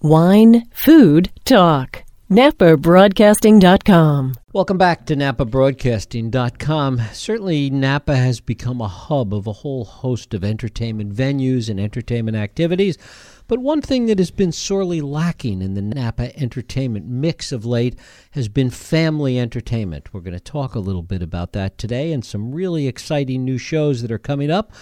Wine, food, talk. NapaBroadcasting.com. Welcome back to NapaBroadcasting.com. Certainly, Napa has become a hub of a whole host of entertainment venues and entertainment activities. But one thing that has been sorely lacking in the Napa entertainment mix of late has been family entertainment. We're going to talk a little bit about that today and some really exciting new shows that are coming up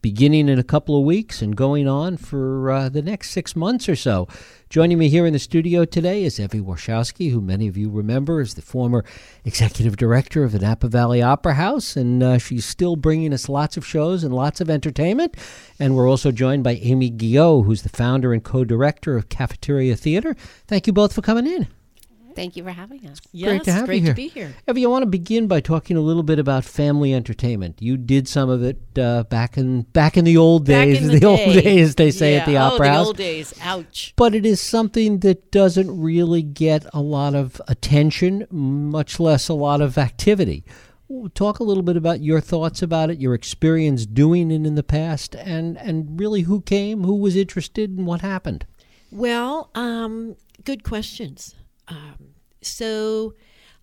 beginning in a couple of weeks and going on for uh, the next six months or so. Joining me here in the studio today is Evie Warshawski, who many of you remember as the former executive director of the Napa Valley Opera House, and uh, she's still bringing us lots of shows and lots of entertainment. And we're also joined by Ame Guillot, who's the founder and co-director of Cafeteria Theater. Thank you both for coming in. Thank you for having us. Yes, great to have great you here. to be here. Evie, I want to begin by talking a little bit about family entertainment. You did some of it uh, back in back in the old Back days, in the old day. days they say at the Yeah. Opera oh, House. the old days. Ouch. but it is something that doesn't really get a lot of attention, much less a lot of activity. Talk a little bit about your thoughts about it, your experience doing it in the past, and and really who came, who was interested, and what happened. Well, um, good questions. Um, so,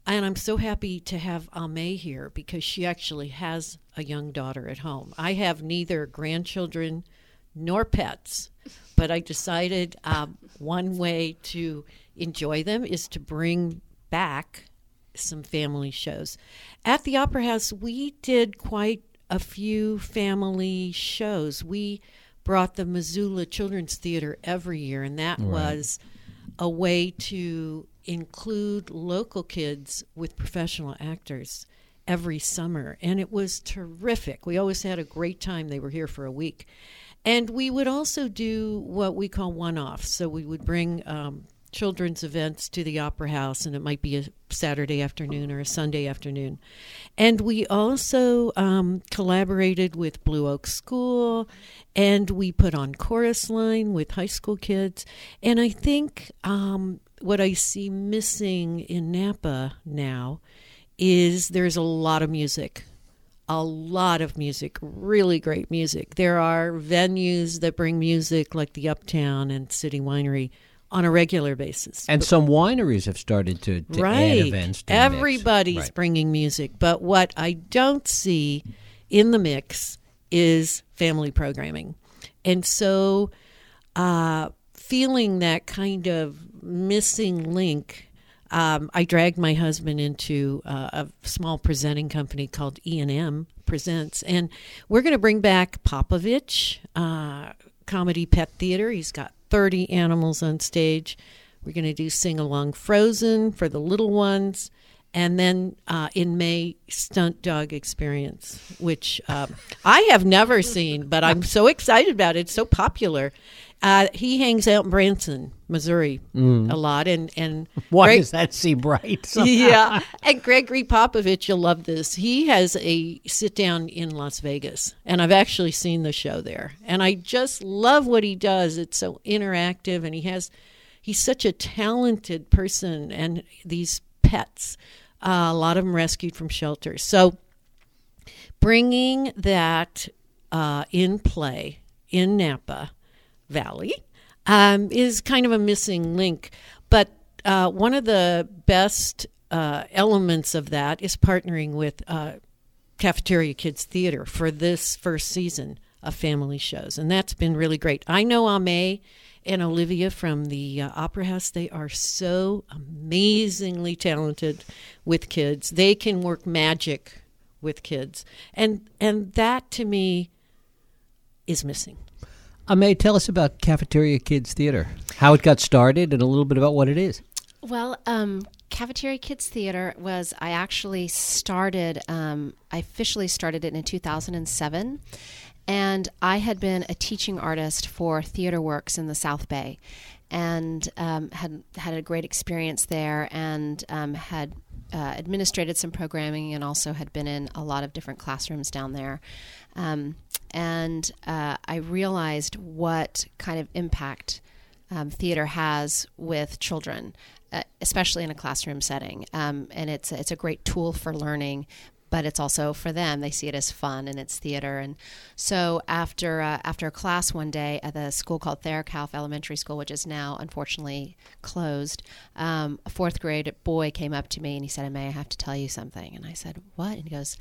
and I'm so happy to have Ame here because she actually has a young daughter at home. I have neither grandchildren nor pets, but I decided um, one way to enjoy them is to bring back some family shows. At the Opera House, we did quite a few family shows. We brought the Missoula Children's Theater every year, and that was a way to include local kids with professional actors every summer. And it was terrific. We always had a great time. They were here for a week. And we would also do what we call one offs. So we would bring um, children's events to the Opera House, and it might be a Saturday afternoon or a Sunday afternoon. And we also um, collaborated with Blue Oak School, and we put on chorus line with high school kids. And I think um, what I see missing in Napa now is there's a lot of music a lot of music, really great music. There are venues that bring music like the Uptown and City Winery on a regular basis. And some wineries have started to, to right. add events. To. Everybody's Right. bringing music, but what I don't see in the mix is family programming. And so uh, feeling that kind of missing link um, I dragged my husband into uh, a small presenting company called E and M Presents, and we're going to bring back Popovich uh, Comedy Pet Theater. He's got 30 animals on stage. We're going to do sing along Frozen for the little ones. And then uh, in May, Stunt Dog Experience, which uh, I have never seen, but I'm so excited about it. It's so popular. Uh, he hangs out in Branson, Missouri, a lot, and and Why Greg- does that seem right? yeah, and Gregory Popovich, you'll love this. He has a sit down in Las Vegas, and I've actually seen the show there, and I just love what he does. It's so interactive, and he has he's such a talented person, and these pets, uh, a lot of them rescued from shelters. So bringing that uh, in play in Napa Valley um, is kind of a missing link. But uh, one of the best uh, elements of that is partnering with uh, Cafeteria Kids Theater for this first season of family shows, and that's been really great. I know Ame and Olivia from the uh, Opera House. They are so amazingly talented with kids. They can work magic with kids, and and that to me is missing. May tell us about Cafeteria Kids Theater, how it got started, and a little bit about what it is. Well, um, Cafeteria Kids Theater was, I actually started, um, I officially started it in 2007. And I had been a teaching artist for Theater Works in the South Bay and um, had had a great experience there and um, had uh, administrated some programming and also had been in a lot of different classrooms down there. Um, and uh, I realized what kind of impact um, theater has with children, uh, especially in a classroom setting. Um, and it's it's a great tool for learning. but it's also for them. They see it as fun and it's theater. And so after uh, after a class one day at the school called Theuerkauf Elementary School, which is now unfortunately closed, um, a fourth grade boy came up to me and he said, "May I have to tell you something?" And I said, "What?" And he goes,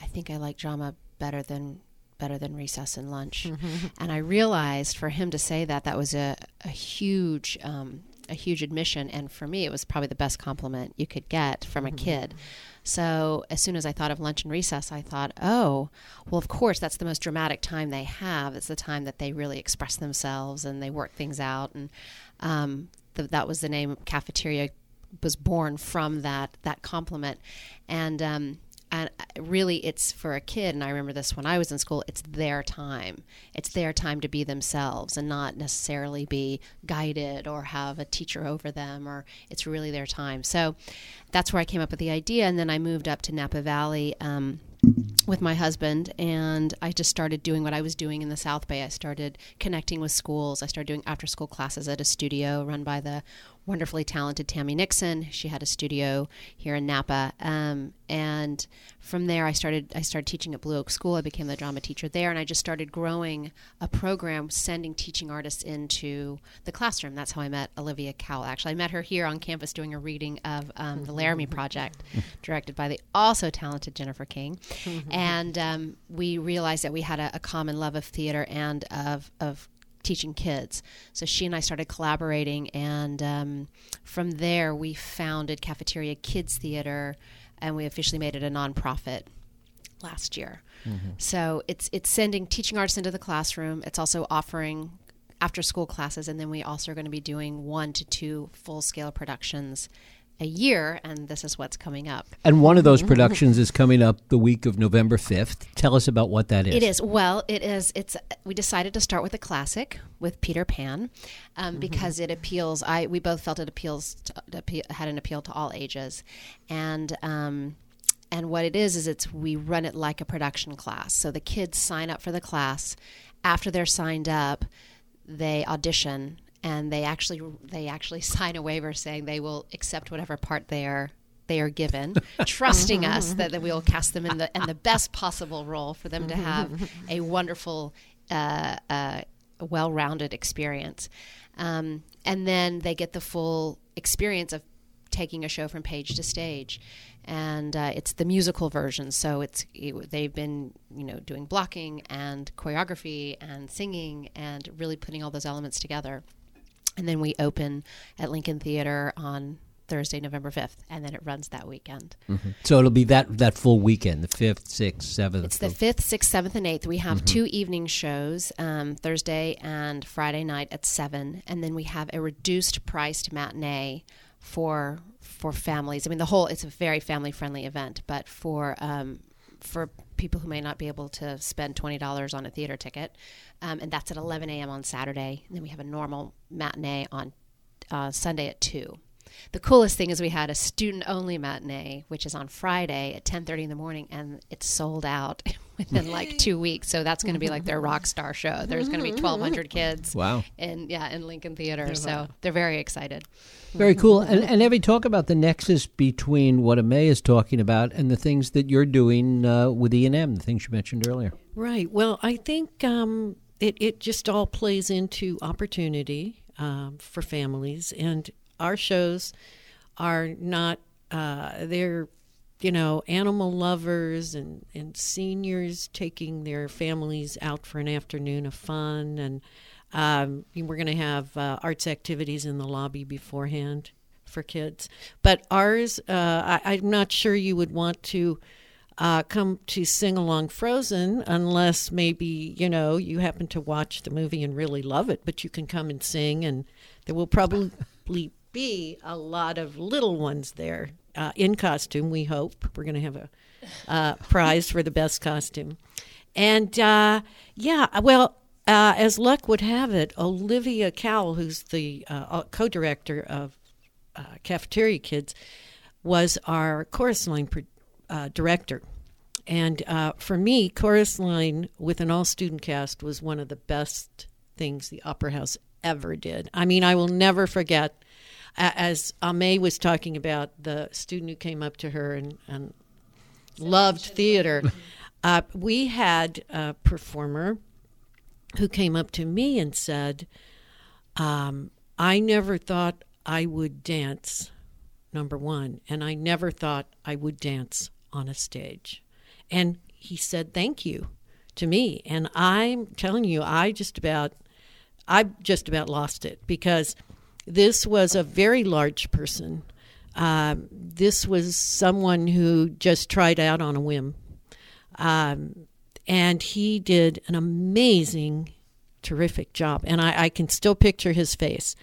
"I think I like drama better than." Better than recess and lunch, and I realized for him to say that that was a, a huge um, a huge admission. And for me it was probably the best compliment you could get from a kid. So as soon as i thought of lunch and recess i thought oh well of course that's the most dramatic time they have it's the time that they really express themselves and they work things out. And um, th- that was the name cafeteria was born from that that compliment. And um, and really it's for a kid and i remember this when i was in school it's their time it's their time to be themselves and not necessarily be guided or have a teacher over them or it's really their time so that's where i came up with the idea and then i moved up to napa valley um, with my husband and I just started doing what I was doing in the South Bay. I started connecting with schools. I started doing after school classes at a studio run by the wonderfully talented Tammy Nixon. She had a studio here in Napa. Um, and from there I started I started teaching at Blue Oak School. I became the drama teacher there and I just started growing a program sending teaching artists into the classroom. That's how I met Olivia Cowell. Actually, I met her here on campus doing a reading of um, the Laramie Project, directed by the also talented Jennifer King and um, we realized that we had a, a, common love of theater and of, of teaching kids. So she and I started collaborating, and um, from there we founded Cafeteria Kids Theater, and we officially made it a nonprofit last year. Mm-hmm. So it's it's sending teaching artists into the classroom. It's also offering after school classes, and then we also are going to be doing one to two full scale productions a year, and this is what's coming up. And one of those productions is coming up the week of November 5th. Tell us about what that is. It is. Well, it is. It's. We decided to start with a classic with Peter Pan um, mm-hmm. because it appeals. I we both felt it appeals to, had an appeal to all ages, and. Um, and what it is is it's we run it like a production class. So the kids sign up for the class. After they're signed up, they audition and they actually they actually sign a waiver saying they will accept whatever part they are they are given, trusting us that, that we will cast them in the in the best possible role for them to have a wonderful, uh, uh, well-rounded experience, um, and then they get the full experience of taking a show from page to stage. And uh, it's the musical version. So it's it, they've been you know doing blocking and choreography and singing and really putting all those elements together and then we open at Lincoln Theater on Thursday, November fifth, and then it runs that weekend. Mm-hmm. So it'll be that that full weekend, the fifth, sixth, seventh. It's the fifth, sixth, seventh, and eighth. We have mm-hmm. two evening shows, um, Thursday and Friday night at seven, and then we have a reduced priced matinee for for families. I mean, the whole it's a very family friendly event, but for um, for people who may not be able to spend twenty dollars on a theater ticket, um, and that's at 11 a.m. on Saturday. And then we have a normal matinee on uh, Sunday at two. The coolest thing is we had a student only matinee, which is on Friday at 10:30 in the morning, and it's sold out within like two weeks. So that's going to be like their rock star show. There's going to be 1,200 kids. Wow! and yeah, in Lincoln Theater. So they're very excited. Very cool. And, and Evie, talk about the nexus between what Ame is talking about and the things that you're doing uh, with E and M, the things you mentioned earlier. Right. Well, I think um, it, it just all plays into opportunity um, for families. And our shows are not, uh, they're, you know, animal lovers and, and seniors taking their families out for an afternoon of fun. And um, we're going to have uh, arts activities in the lobby beforehand for kids. But ours, uh, I, I'm not sure you would want to uh, come to sing along Frozen unless maybe, you know, you happen to watch the movie and really love it, but you can come and sing, and there will probably be a lot of little ones there uh, in costume, we hope. We're going to have a uh, prize for the best costume. And uh, yeah, well, uh, as luck would have it, Olivia Cowell, who's the uh, co director of Cafeteria Kids, was our chorus line uh, director. And uh, for me, Chorus Line with an all student cast was one of the best things the Opera House ever did. I mean, I will never forget, as Ame was talking about the student who came up to her and, and loved theater. Uh, we had a performer who came up to me and said, um, I never thought I would dance, number one, and I never thought I would dance on a stage. And he said, Thank you to me. And I'm telling you, I just about, I just about lost it because this was a very large person. Um, this was someone who just tried out on a whim. Um, and he did an amazing, terrific job. And I, I can still picture his face.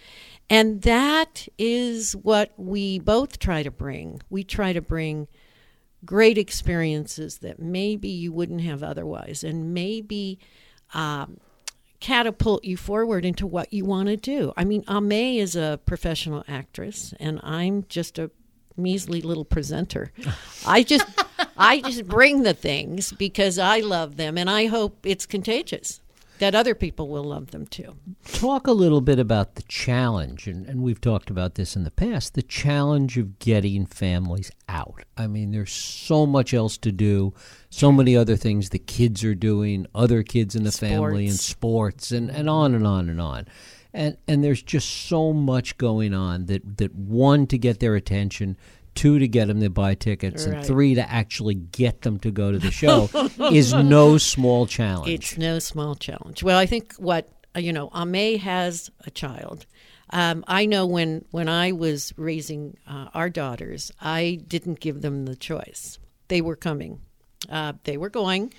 And that is what we both try to bring. We try to bring great experiences that maybe you wouldn't have otherwise, and maybe um, catapult you forward into what you want to do. I mean, Ame is a professional actress, and I'm just a measly little presenter. I just I just bring the things because I love them, and I hope it's contagious that other people will love them too. Talk a little bit about the challenge, and, and we've talked about this in the past the challenge of getting families out. I mean, there's so much else to do, so many other things the kids are doing, other kids in the family, and sports, and, and mm-hmm. on and on and on. And, and there's just so much going on that, that one, to get their attention, two to get them to buy tickets, Right. and three to actually get them to go to the show is no small challenge. It's no small challenge. Well, I think what uh, you know, Ame has a child. Um, I know when when I was raising uh, our daughters, I didn't give them the choice. They were coming. Uh, they were going.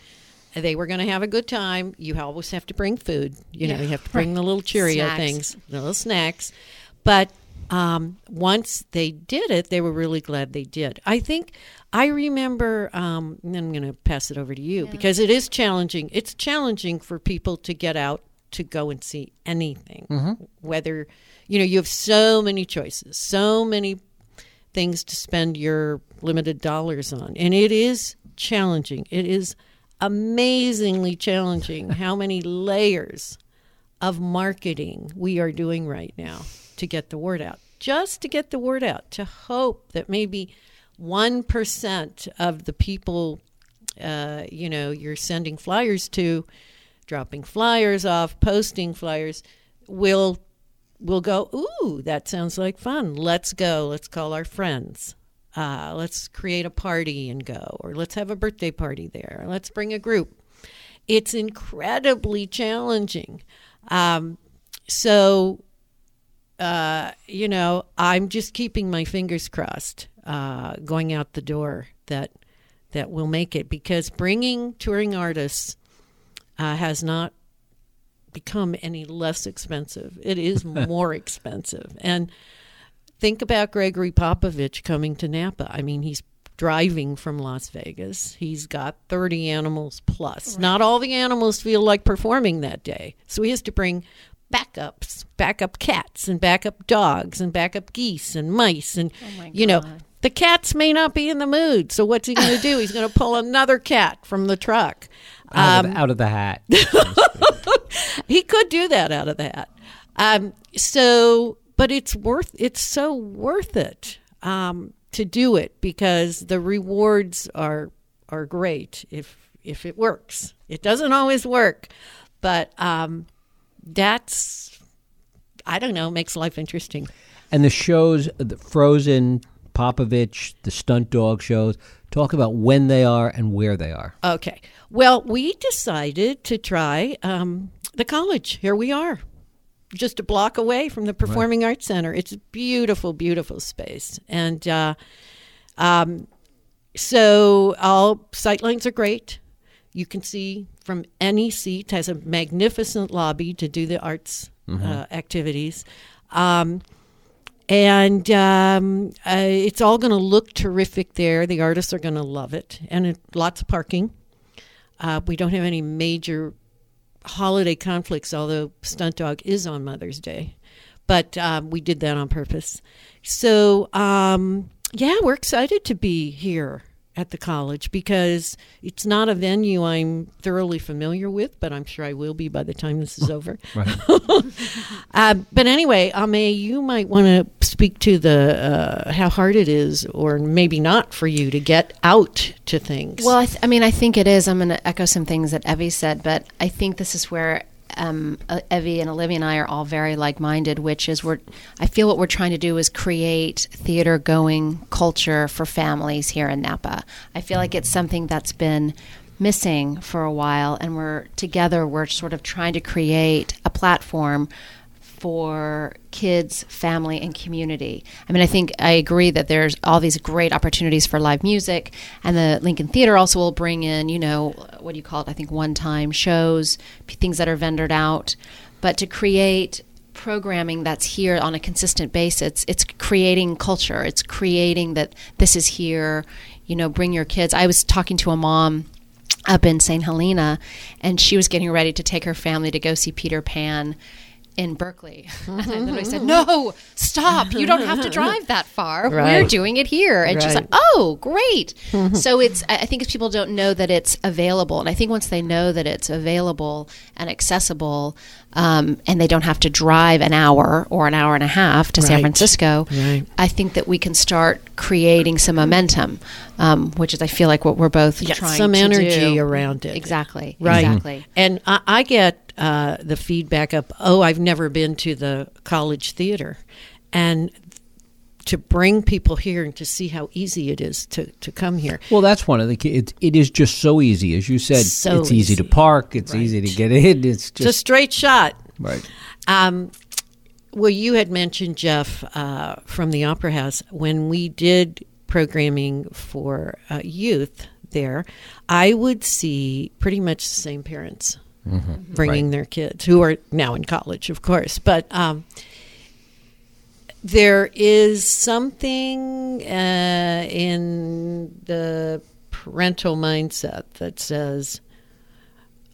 They were going to have a good time. You always have to bring food. You know, you have to bring the little Cheerio Snacks. things, the little snacks. But um, once they did it, they were really glad they did. I think I remember. Um, and I'm going to pass it over to you because it is challenging. It's challenging for people to get out to go and see anything, whether you know you have so many choices, so many things to spend your limited dollars on, and it is challenging. It is amazingly challenging how many layers of marketing we are doing right now to get the word out. Just to get the word out, to hope that maybe 1% of the people, uh, you know, you're sending flyers to, dropping flyers off, posting flyers, will will go, ooh, that sounds like fun. Let's go. Let's call our friends. Uh, let's create a party and go, or let's have a birthday party there. Let's bring a group. It's incredibly challenging. Um, so, uh, you know, I'm just keeping my fingers crossed, uh, going out the door that that we'll make it because bringing touring artists uh, has not become any less expensive. It is more expensive. And think about Gregory Popovich coming to Napa. I mean, he's driving from Las Vegas. He's got 30 animals plus. Not all the animals feel like performing that day. So he has to bring backups, backup cats and backup dogs and backup geese and mice and my you know, the cats may not be in the mood. So what's he going to do? He's going to pull another cat from the truck. out, Um, of, out of the hat. he could do that out of that. Um, so, but it's worth. It's so worth it um, to do it because the rewards are are great if if it works. It doesn't always work, but um, that's I don't know makes life interesting. And the shows, the Frozen, Popovich, the stunt dog shows, talk about when they are and where they are. Okay. Well, we decided to try um, the college. Here we are, just a block away from the Performing Arts Center. It's a beautiful, beautiful space. And uh, um, so all sight lines are great. You can see from any seat, has a magnificent lobby to do the arts uh, activities. Um, and um, uh, it's all going to look terrific there. The artists are going to love it, and it, lots of parking. Uh, we don't have any major holiday conflicts, although Stunt Dog is on Mother's Day, but um, we did that on purpose. So um, yeah, we're excited to be here at the college because it's not a venue I'm thoroughly familiar with, but I'm sure I will be by the time this is over. Uh, but anyway, Ame, you might want to speak to the uh, how hard it is, or maybe not for you to get out to things. Well, I, th- I mean, I think it is. I'm going to echo some things that Evie said, but I think this is where um, uh, Evie and Olivia and I are all very like-minded, which is we're. I feel what we're trying to do is create theater-going culture for families here in Napa. I feel like it's something that's been missing for a while, and we're together. We're sort of trying to create a platform for kids, family, and community. I mean, I think I agree that there's all these great opportunities for live music, and the Lincoln Theater also will bring in, you know, what do you call it? I think one-time shows, things that are vendored out, but to create programming that's here on a consistent basis, it's, it's creating culture. It's creating that this is here. You know, bring your kids. I was talking to a mom up in St. Helena, and she was getting ready to take her family to go see Peter Pan in Berkeley. And I literally said, No, stop. You don't have to drive that far. We're doing it here. And she's like, Oh, great. so it's, I I think if people don't know that it's available, and I think once they know that it's available and accessible, um, and they don't have to drive an hour or an hour and a half to San Francisco, Right. I think that we can start creating some momentum, um, which is, I feel like, what we're both Yeah, trying some to energy do. around it. Exactly. Right. Exactly. And I, I get uh, the feedback of, oh, I've never been to the college theater. And to bring people here and to see how easy it is to, to come here. Well, that's one of the. key- It, it is just so easy, as you said. So it's easy, to park. It's easy to get in. It's It's a straight shot. right. Um, well, you had mentioned Jeff uh, from the Opera House when we did programming for uh, youth there. I would see pretty much the same parents bringing Right. their kids, who are now in college, of course, but. Um, there is something uh, in the parental mindset that says,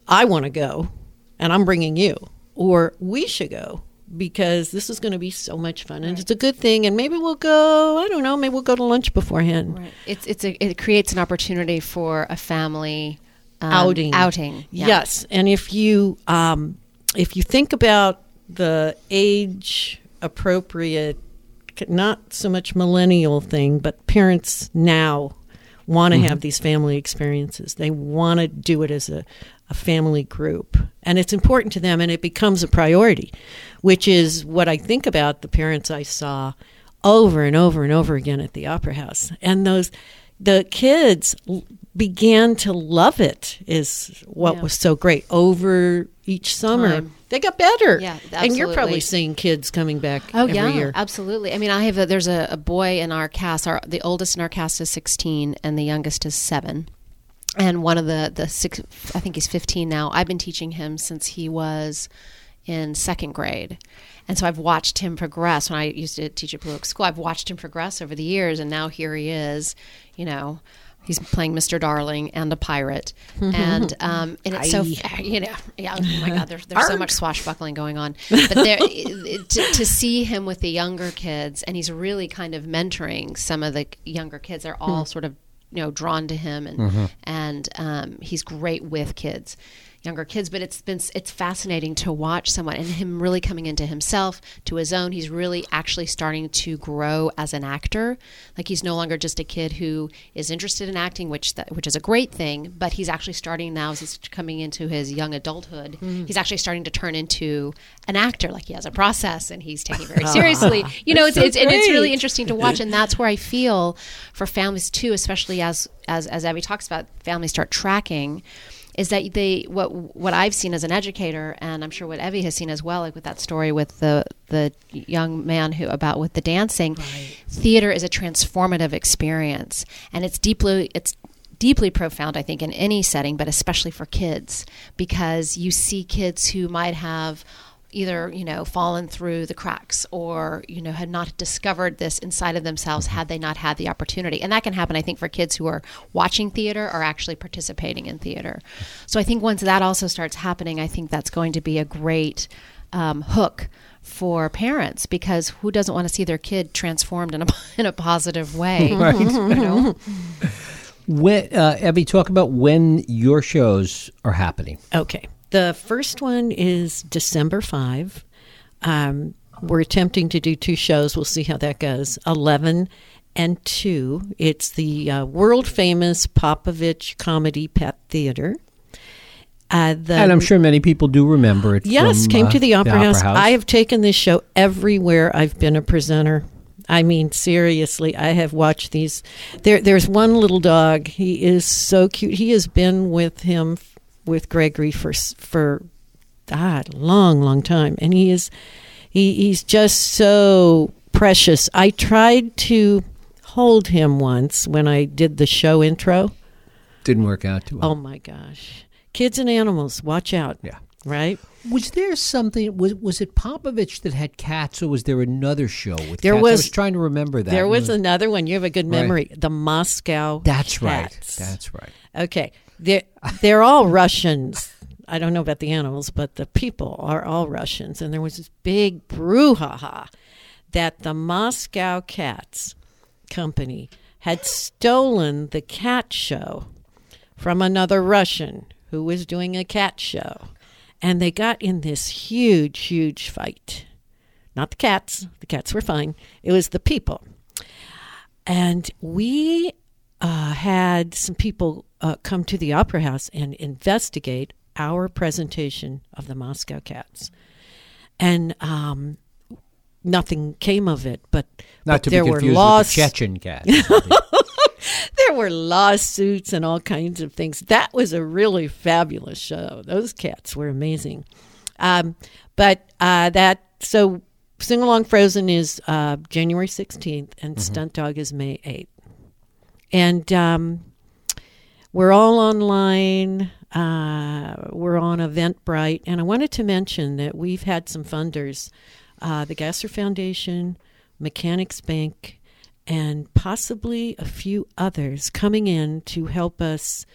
I want to go and I'm bringing you, or we should go because this is going to be so much fun and it's a good thing. And maybe we'll go, I don't know, maybe we'll go to lunch beforehand. Right. It's it's a, it creates an opportunity for a family um, Outing. Outing. Yeah. Yes, and if you um, if you think about the age appropriate, not so much millennial thing, but parents now want to mm-hmm. have these family experiences. They want to do it as a, a family group, and it's important to them, and it becomes a priority, which is what I think about the parents I saw over and over and over again at the opera house, and those the kids l- began to love it is what Yeah. was so great over each summer Time. They got better Yeah, absolutely. and you're probably seeing kids coming back Oh every yeah, year absolutely. I mean, I have a, there's a, a boy in our cast. Our the oldest in our cast is 16, and the youngest is seven. And one of the the six, I think he's 15 now. I've been teaching him since he was in second grade, and so I've watched him progress. When I used to teach at Blue Oak School, I've watched him progress over the years, and now here he is. You know, he's playing Mr. Darling and a pirate, and um, and it's so you know, yeah. Oh my God, there's there's so much swashbuckling going on, but there to, to see him with the younger kids, and he's really kind of mentoring some of the younger kids. They're all sort of you know drawn to him, and and um, he's great with kids. Younger kids, but it's been it's fascinating to watch someone and him really coming into himself, to his own. He's really actually starting to grow as an actor. Like he's no longer just a kid who is interested in acting, which that, which is a great thing. But he's actually starting now as he's coming into his young adulthood. Mm-hmm. He's actually starting to turn into an actor. Like he has a process and he's taking it very oh, seriously. You know, it's, it's and it's really interesting to watch, and that's where I feel for families too, especially as as as Abby talks about, families start tracking. Is that they what what I've seen as an educator, and I'm sure what Evie has seen as well, like with that story with the the young man who about with the dancing. Theater is a transformative experience, and it's deeply it's deeply profound, I think, in any setting, but especially for kids, because you see kids who might have either you know fallen through the cracks or you know had not discovered this inside of themselves had they not had the opportunity and that can happen i think for kids who are watching theater or actually participating in theater so i think once that also starts happening i think that's going to be a great um, hook for parents because who doesn't want to see their kid transformed in a, in a positive way Right. you know? When, uh, Evie, talk about when your shows are happening. Okay. The first one is December 5. Um, we're attempting to do two shows. We'll see how that goes. 11 and 2. It's the uh, world famous Popovich Comedy Pet Theater. Uh, the, And I'm sure many people do remember it. Yes, from, came uh, to the Opera, House. I have taken this show everywhere I've been a presenter. I mean, seriously, I have watched these. There, there's one little dog. He is so cute. He has been with him, with Gregory for for, God, a long, long time, and he is, he, he's just so precious. I tried to hold him once when I did the show intro. Didn't work out too well. Oh my gosh, kids and animals, watch out. Yeah. Right. Was there something? Was was it Popovich that had cats, or was there another show with There cats? I was- was trying to remember that. There was Mm. another one. You have a good Right. memory. The Moscow. That's right. That's right. Okay. They're, they're all Russians. I don't know about the animals, but the people are all Russians. And there was this big brouhaha that the Moscow Cats company had stolen the cat show from another Russian who was doing a cat show. And they got in this huge, huge fight. Not the cats, the cats were fine. It was the people. And we had some people uh, come to the Opera House and investigate our presentation of the Moscow Cats. And um, nothing came of it, but, Not but to there be were laws. Chechen cat. there were lawsuits and all kinds of things. That was a really fabulous show. Those cats were amazing. Um, but uh, that so Sing Along Frozen is uh, January sixteenth, and Stunt Dog is May eighth, and um, we're all online. Uh, we're on Eventbrite, and I wanted to mention that we've had some funders, uh, the Gasser Foundation, Mechanics Bank, and possibly a few others coming in to help us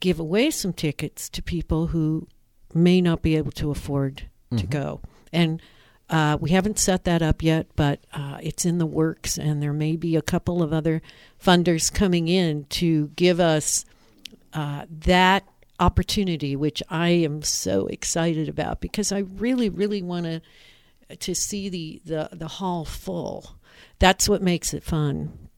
give away some tickets to people who may not be able to afford to go. And uh, we haven't set that up yet, but uh, it's in the works, and there may be a couple of other funders coming in to give us uh, that opportunity, which I am so excited about because I really, really want to to see the, the the hall full. That's what makes it fun.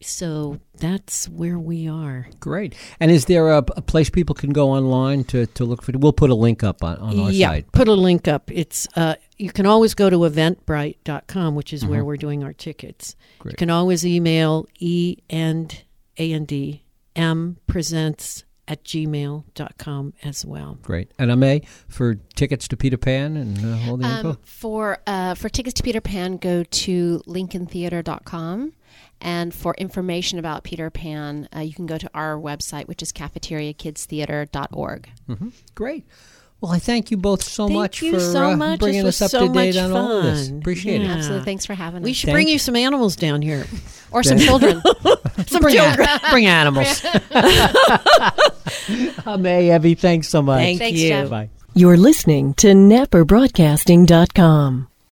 So that's where we are. Great. And is there a, a place people can go online to, to look for? We'll put a link up on, on our yeah, site. put a link up. It's uh, you can always go to eventbrite.com, which is where we're doing our tickets. Mm-hmm. Great. You can always email e and a and d m presents at gmail.com as well. Great. And Ame, for tickets to Peter Pan and uh, all the info? Um, for uh, for tickets to Peter Pan, go to lincolntheater.com. And for information about Peter Pan, uh, you can go to our website, which is cafeteriakidstheater.org. Great. Well, I thank you both so Thank much you for so uh, much. bringing us up so to date much on all of this. fun. Appreciate Yeah. it. Absolutely. Thanks for having us. We should Thank bring you. you some animals down here. Or some children. Some bring, children. a- bring animals. Ame, Evie, thanks so much. Thank Thanks, you. Jeff. Bye. You're listening to NapaBroadcasting.com.